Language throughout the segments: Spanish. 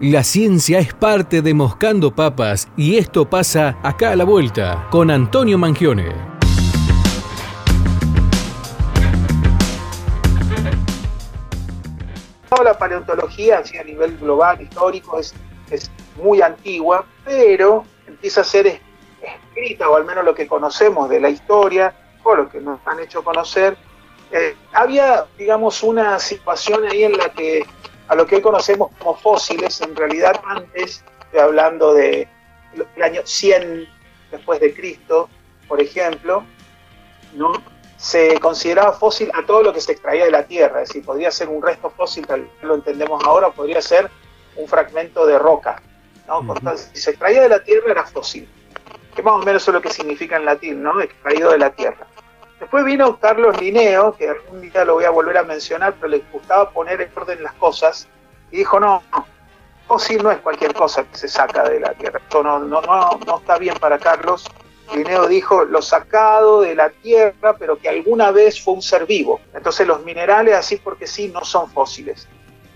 La ciencia es parte de Moscando Papas y esto pasa acá a la vuelta con Antonio Mangione. La paleontología, así a nivel global, histórico, es, muy antigua, pero empieza a ser escrita, o al menos lo que conocemos de la historia, o lo que nos han hecho conocer. Eh, había, digamos, una situación ahí en la que a lo que hoy conocemos como fósiles, en realidad antes, estoy hablando del año 100 después de Cristo, por ejemplo, ¿no? se consideraba fósil a todo lo que se extraía de la Tierra, es decir, podría ser un resto fósil, tal lo entendemos ahora, podría ser un fragmento de roca. ¿no? Si se extraía de la Tierra era fósil, que más o menos es lo que significa en latín, ¿no? extraído de la Tierra. Después vino Carlos Linneo, que algún día lo voy a volver a mencionar, pero le gustaba poner en orden las cosas, y dijo, no, fósil no es cualquier cosa que se saca de la Tierra. Esto no está bien para Carlos. Linneo dijo, lo sacado de la Tierra, pero que alguna vez fue un ser vivo. Entonces los minerales, así porque sí, no son fósiles.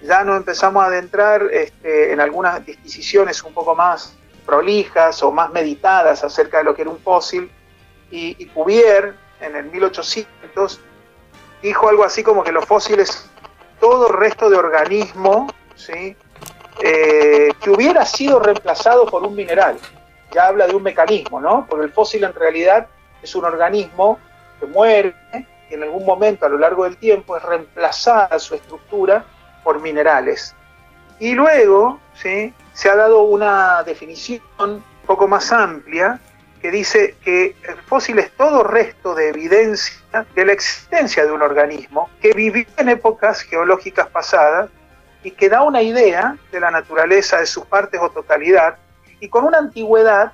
Ya nos empezamos a adentrar este, en algunas disquisiciones un poco más prolijas o más meditadas acerca de lo que era un fósil, y, y Cuvier, en el 1800, dijo algo así como que los fósiles, todo resto de organismo, ¿sí? Eh, que hubiera sido reemplazado por un mineral. Ya habla de un mecanismo, ¿no? Porque el fósil en realidad es un organismo que muere y en algún momento a lo largo del tiempo es reemplazada su estructura por minerales. Y luego ¿sí? se ha dado una definición un poco más amplia que dice que el fósil es todo resto de evidencia de la existencia de un organismo que vivió en épocas geológicas pasadas y que da una idea de la naturaleza de sus partes o totalidad y con una antigüedad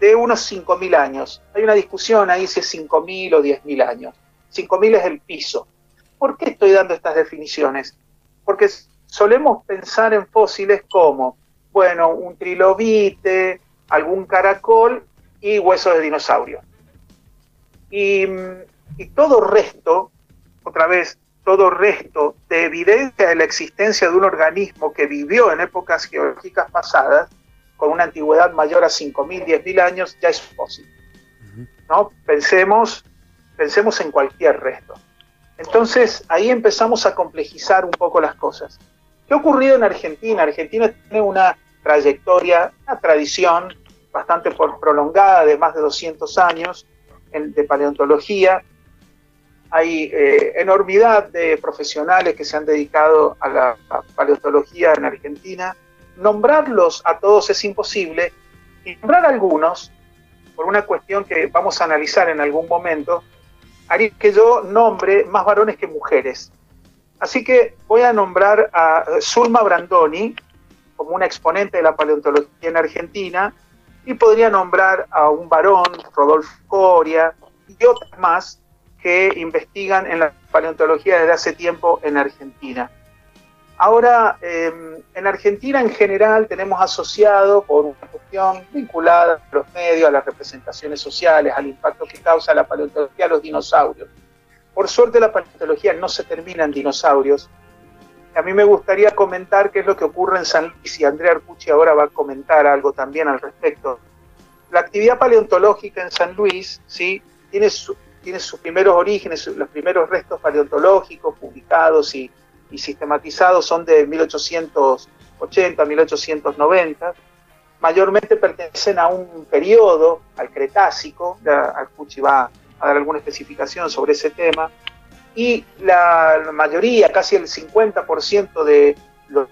de unos 5.000 años. Hay una discusión ahí si es 5.000 o 10.000 años. 5.000 es el piso. ¿Por qué estoy dando estas definiciones? Porque solemos pensar en fósiles como, bueno, un trilobite, algún caracol y huesos de dinosaurio. Y, todo resto, otra vez, todo resto de evidencia de la existencia de un organismo que vivió en épocas geológicas pasadas, con una antigüedad mayor a 5.000, 10.000 años, ya es fósil. ¿no? Pensemos, pensemos en cualquier resto. Entonces ahí empezamos a complejizar un poco las cosas. ¿Qué ha ocurrido en Argentina? Argentina tiene una trayectoria, una tradición bastante prolongada de más de 200 años de paleontología. Hay eh, enormidad de profesionales que se han dedicado a la paleontología en Argentina. Nombrarlos a todos es imposible y nombrar a algunos, por una cuestión que vamos a analizar en algún momento, haría que yo nombre más varones que mujeres. Así que voy a nombrar a Zulma Brandoni como una exponente de la paleontología en Argentina, y podría nombrar a un varón, Rodolfo Coria, y otras más que investigan en la paleontología desde hace tiempo en Argentina. Ahora, em, en Argentina en general tenemos asociado por una cuestión vinculada a los medios, a las representaciones sociales, al impacto que causa la paleontología a los dinosaurios. Por suerte la paleontología no se termina en dinosaurios, a mí me gustaría comentar qué es lo que ocurre en San Luis y Andrea Arcucci ahora va a comentar algo también al respecto. La actividad paleontológica en San Luis ¿sí? tiene, sus primeros orígenes, los primeros restos paleontológicos publicados y, sistematizados son de 1880, 1890. Mayormente pertenecen a un periodo, al Cretácico, Arcucci va a dar alguna especificación sobre ese tema, y la mayoría, casi el 50% de los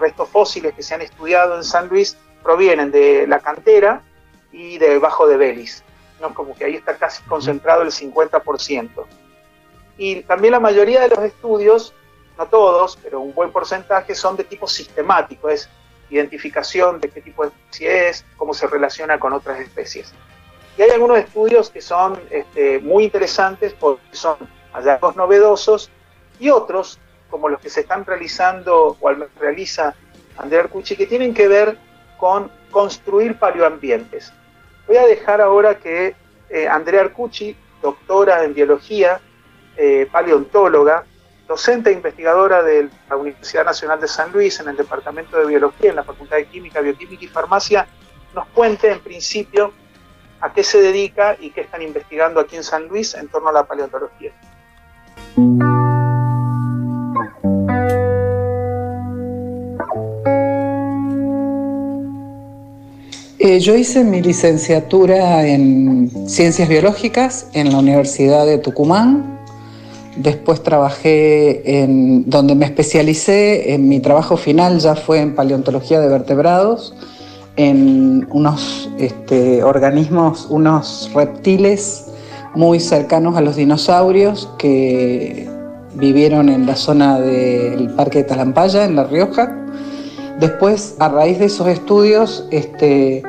restos fósiles que se han estudiado en San Luis provienen de la cantera y del Bajo de Belis, ¿no? como que ahí está casi concentrado el 50%. Y también la mayoría de los estudios, no todos, pero un buen porcentaje, son de tipo sistemático, es identificación de qué tipo de especie es, cómo se relaciona con otras especies. Y hay algunos estudios que son este, muy interesantes porque son hallazgos novedosos y otros, como los que se están realizando o al realiza Andrea Arcucci, que tienen que ver con construir paleoambientes. Voy a dejar ahora que eh, Andrea Arcucci, doctora en biología, eh, paleontóloga, docente e investigadora de la Universidad Nacional de San Luis en el Departamento de Biología, en la Facultad de Química, Bioquímica y Farmacia, nos cuente en principio a qué se dedica y qué están investigando aquí en San Luis en torno a la paleontología. Eh, yo hice mi licenciatura en Ciencias Biológicas en la Universidad de Tucumán. Después trabajé en donde me especialicé, en mi trabajo final ya fue en paleontología de vertebrados, en unos este, organismos, unos reptiles muy cercanos a los dinosaurios que vivieron en la zona del Parque de Talampaya, en La Rioja. Después, a raíz de esos estudios, este,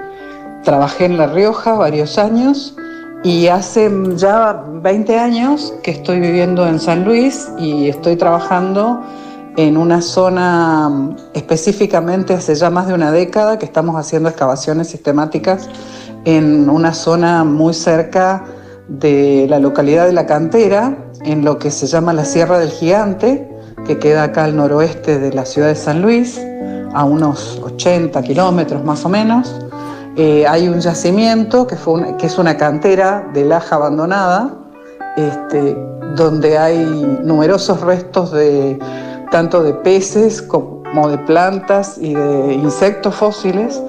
trabajé en La Rioja varios años y hace ya 20 años que estoy viviendo en San Luis y estoy trabajando en una zona específicamente hace ya más de una década que estamos haciendo excavaciones sistemáticas en una zona muy cerca de la localidad de La Cantera, en lo que se llama la Sierra del Gigante, que queda acá al noroeste de la ciudad de San Luis a unos 80 kilómetros más o menos. Eh, hay un yacimiento que, fue que, es una cantera de laja abandonada, este, donde hay numerosos restos de tanto de peces como de plantas y de insectos fósiles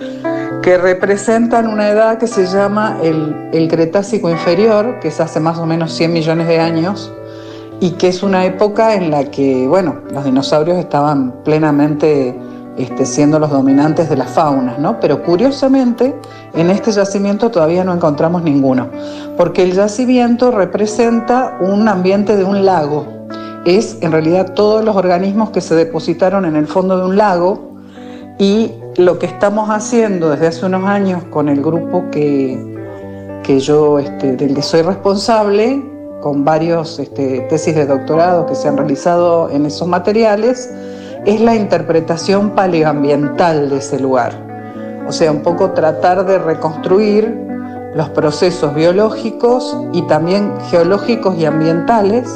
que representan una edad que se llama el, el Cretácico inferior, que es hace más o menos 100 millones de años, y que es una época en la que, bueno, los dinosaurios estaban plenamente este, siendo los dominantes de las faunas, ¿no? Pero curiosamente, en este yacimiento todavía no encontramos ninguno, porque el yacimiento representa un ambiente de un lago. Es en realidad todos los organismos que se depositaron en el fondo de un lago y lo que estamos haciendo desde hace unos años con el grupo que, que yo, este, del que soy responsable, con varios este, tesis de doctorado que se han realizado en esos materiales, es la interpretación paleoambiental de ese lugar. O sea, un poco tratar de reconstruir los procesos biológicos y también geológicos y ambientales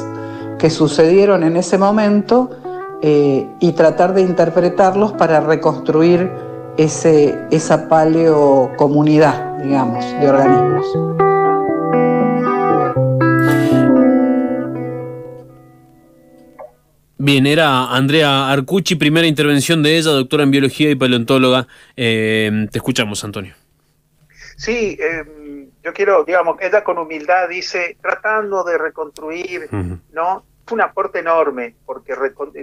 que sucedieron en ese momento eh, y tratar de interpretarlos para reconstruir ese, esa paleocomunidad, digamos, de organismos. Bien, era Andrea Arcucci, primera intervención de ella, doctora en biología y paleontóloga. Eh, te escuchamos, Antonio. Sí, em, yo quiero, digamos, ella con humildad dice, tratando de reconstruir, ¿no? Fue un aporte enorme, porque,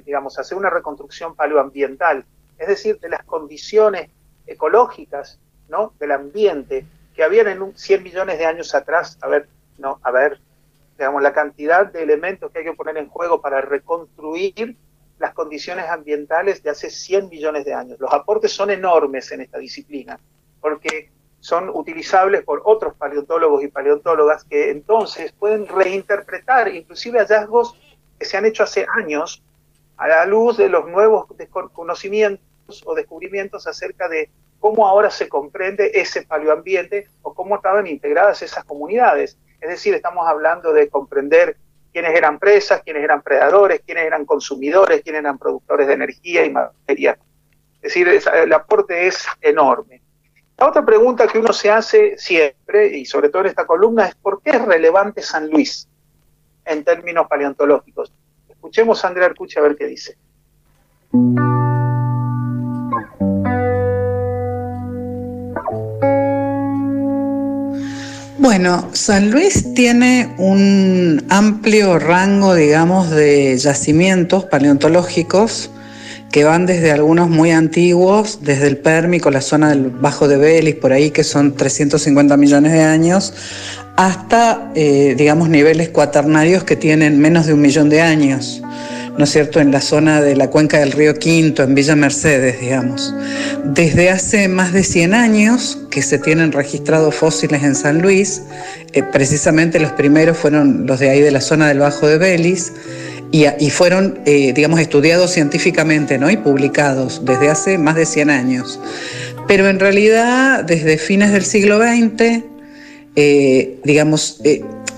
digamos, hacer una reconstrucción paleoambiental, es decir, de las condiciones ecológicas, ¿no? Del ambiente que habían en un 100 millones de años atrás, a ver, no, a ver, digamos, la cantidad de elementos que hay que poner en juego para reconstruir las condiciones ambientales de hace 100 millones de años. Los aportes son enormes en esta disciplina, porque son utilizables por otros paleontólogos y paleontólogas que entonces pueden reinterpretar inclusive hallazgos que se han hecho hace años a la luz de los nuevos conocimientos o descubrimientos acerca de cómo ahora se comprende ese paleoambiente o cómo estaban integradas esas comunidades. Es decir, estamos hablando de comprender quiénes eran presas, quiénes eran predadores, quiénes eran consumidores, quiénes eran productores de energía y materia. Es decir, el aporte es enorme. La otra pregunta que uno se hace siempre, y sobre todo en esta columna, es ¿por qué es relevante San Luis en términos paleontológicos? Escuchemos a Andrea Arcucci a ver qué dice. Bueno, San Luis tiene un amplio rango, digamos, de yacimientos paleontológicos que van desde algunos muy antiguos, desde el Pérmico, la zona del Bajo de Belis, por ahí, que son 350 millones de años, hasta, eh, digamos, niveles cuaternarios que tienen menos de un millón de años. ¿No es cierto?, en la zona de la cuenca del río Quinto, en Villa Mercedes, digamos. Desde hace más de 100 años que se tienen registrados fósiles en San Luis, eh, precisamente los primeros fueron los de ahí de la zona del Bajo de Belis, y, fueron, eh, digamos, estudiados científicamente, ¿no?, y publicados desde hace más de 100 años. Pero en realidad, desde fines del siglo XX, eh, digamos,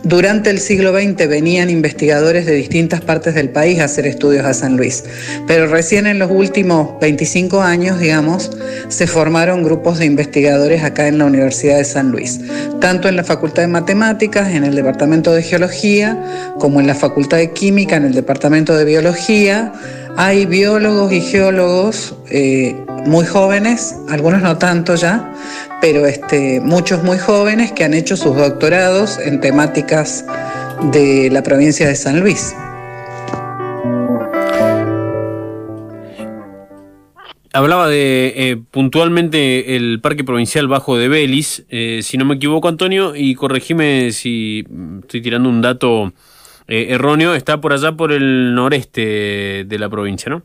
durante el siglo XX venían investigadores de distintas partes del país a hacer estudios a San Luis, pero recién en los últimos 25 años, digamos, se formaron grupos de investigadores acá en la Universidad de San Luis, tanto en la Facultad de Matemáticas, en el Departamento de Geología, como en la Facultad de Química, en el Departamento de Biología. Hay biólogos y geólogos eh, muy jóvenes, algunos no tanto ya, pero este, muchos muy jóvenes que han hecho sus doctorados en temáticas de la provincia de San Luis. Hablaba de eh, puntualmente el Parque Provincial Bajo de Belis, eh, si no me equivoco Antonio, y corregime si estoy tirando un dato eh, erróneo, está por allá por el noreste de la provincia, ¿no?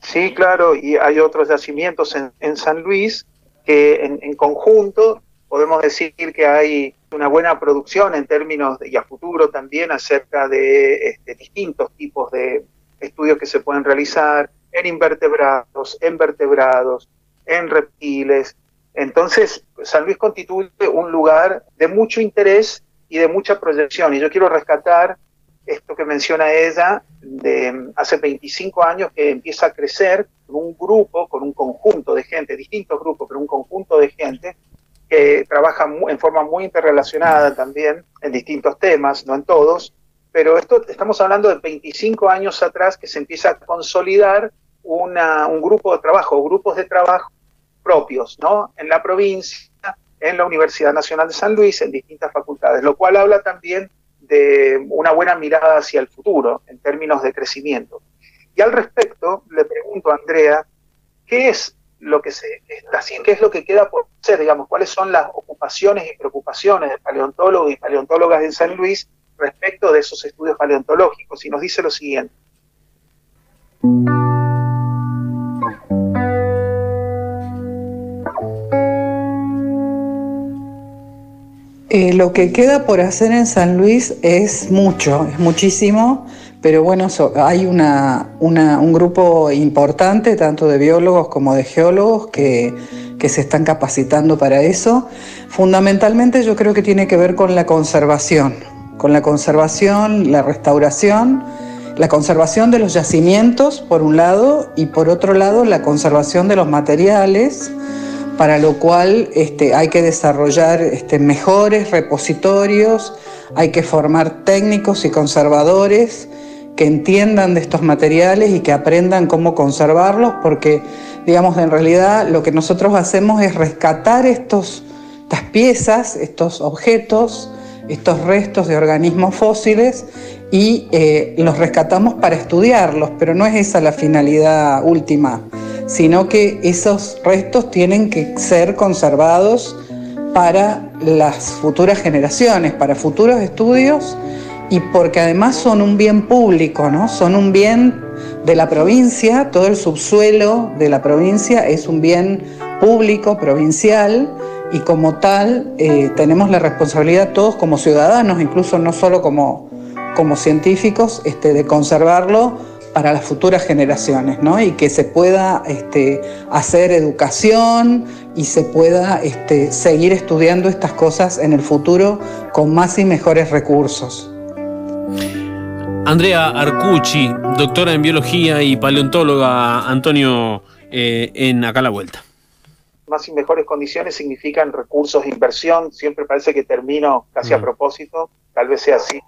Sí, claro, y hay otros yacimientos en, San Luis que en, conjunto podemos decir que hay una buena producción en términos de, y a futuro también acerca de este, distintos tipos de estudios que se pueden realizar en invertebrados, en vertebrados, en reptiles. Entonces, San Luis constituye un lugar de mucho interés y de mucha proyección. Y yo quiero rescatar esto que menciona ella, de hace 25 años que empieza a crecer un grupo, con un conjunto de gente, distintos grupos, pero un conjunto de gente que trabaja en forma muy interrelacionada también en distintos temas, no en todos, pero esto estamos hablando de 25 años atrás que se empieza a consolidar una, un grupo de trabajo, grupos de trabajo propios, ¿no? En la provincia, en la Universidad Nacional de San Luis, en distintas facultades, lo cual habla también de una buena mirada hacia el futuro en términos de crecimiento. Y al respecto, le pregunto a Andrea, ¿qué es lo que se está haciendo? ¿Qué es lo que queda por hacer? Digamos, ¿cuáles son las ocupaciones y preocupaciones de paleontólogos y paleontólogas en San Luis respecto de esos estudios paleontológicos? Y nos dice lo siguiente. Eh, lo que queda por hacer en San Luis es mucho, es muchísimo, pero bueno, hay un grupo importante, tanto de biólogos como de geólogos, que se están capacitando para eso. Fundamentalmente yo creo que tiene que ver con la conservación, con la conservación, la restauración, la conservación de los yacimientos, por un lado, y por otro lado, la conservación de los materiales para lo cual este, hay que desarrollar este, mejores repositorios, hay que formar técnicos y conservadores que entiendan de estos materiales y que aprendan cómo conservarlos, porque, digamos, en realidad lo que nosotros hacemos es rescatar estos, estas piezas, estos objetos, estos restos de organismos fósiles y eh, los rescatamos para estudiarlos, pero no es esa la finalidad última sino que esos restos tienen que ser conservados para las futuras generaciones, para futuros estudios y porque además son un bien público, ¿no? Son un bien de la provincia, todo el subsuelo de la provincia es un bien público, provincial, y como tal eh, tenemos la responsabilidad todos como ciudadanos, incluso no solo como, como científicos, este, de conservarlo para las futuras generaciones, ¿no? Y que se pueda este, hacer educación y se pueda este, seguir estudiando estas cosas en el futuro con más y mejores recursos. Andrea Arcucci, doctora en biología y paleontóloga, Antonio, eh, en Acá la Vuelta. Más y mejores condiciones significan recursos inversión. Siempre parece que termino casi a mm. propósito, tal vez sea así.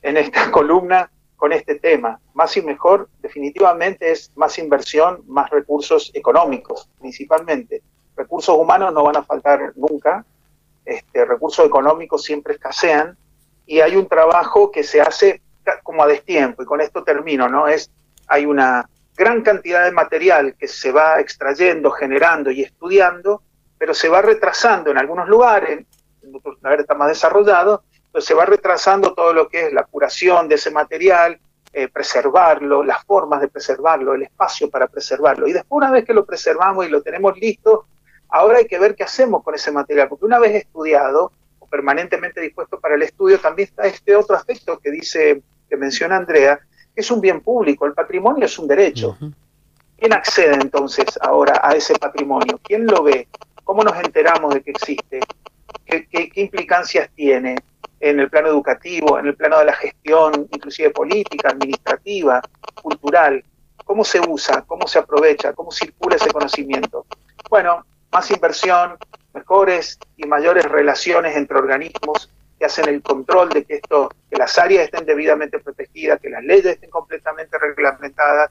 En esta columna con este tema. Más y mejor definitivamente es más inversión, más recursos económicos principalmente. Recursos humanos no van a faltar nunca, este, recursos económicos siempre escasean y hay un trabajo que se hace como a destiempo y con esto termino, ¿no? Es, hay una gran cantidad de material que se va extrayendo, generando y estudiando, pero se va retrasando en algunos lugares, en otros lugares está más desarrollado, se va retrasando todo lo que es la curación de ese material, eh, preservarlo, las formas de preservarlo, el espacio para preservarlo. Y después una vez que lo preservamos y lo tenemos listo, ahora hay que ver qué hacemos con ese material, porque una vez estudiado o permanentemente dispuesto para el estudio, también está este otro aspecto que dice, que menciona Andrea, que es un bien público, el patrimonio es un derecho. ¿Quién accede entonces ahora a ese patrimonio? ¿Quién lo ve? ¿Cómo nos enteramos de que existe? Qué implicancias tiene? en el plano educativo, en el plano de la gestión, inclusive política, administrativa, cultural. ¿Cómo se usa? ¿Cómo se aprovecha? ¿Cómo circula ese conocimiento? Bueno, más inversión, mejores y mayores relaciones entre organismos que hacen el control de que esto, que las áreas estén debidamente protegidas, que las leyes estén completamente reglamentadas,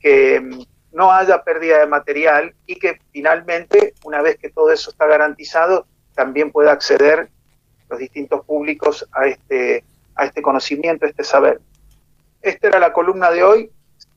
que mm, no haya pérdida de material y que finalmente, una vez que todo eso está garantizado, también pueda acceder los distintos públicos a este, a este conocimiento, a este saber. Esta era la columna de hoy.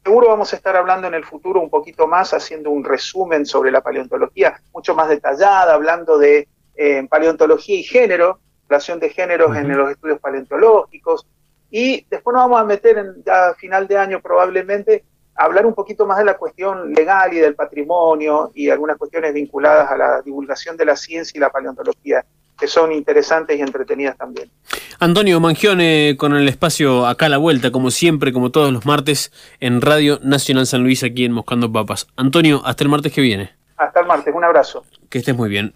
Seguro vamos a estar hablando en el futuro un poquito más, haciendo un resumen sobre la paleontología, mucho más detallada, hablando de eh, paleontología y género, relación de géneros en los estudios paleontológicos. Y después nos vamos a meter en, ya a final de año probablemente hablar un poquito más de la cuestión legal y del patrimonio y algunas cuestiones vinculadas a la divulgación de la ciencia y la paleontología que son interesantes y entretenidas también. Antonio Mangione con el espacio acá a la vuelta, como siempre, como todos los martes, en Radio Nacional San Luis, aquí en Moscando Papas. Antonio, hasta el martes que viene. Hasta el martes, un abrazo. Que estés muy bien.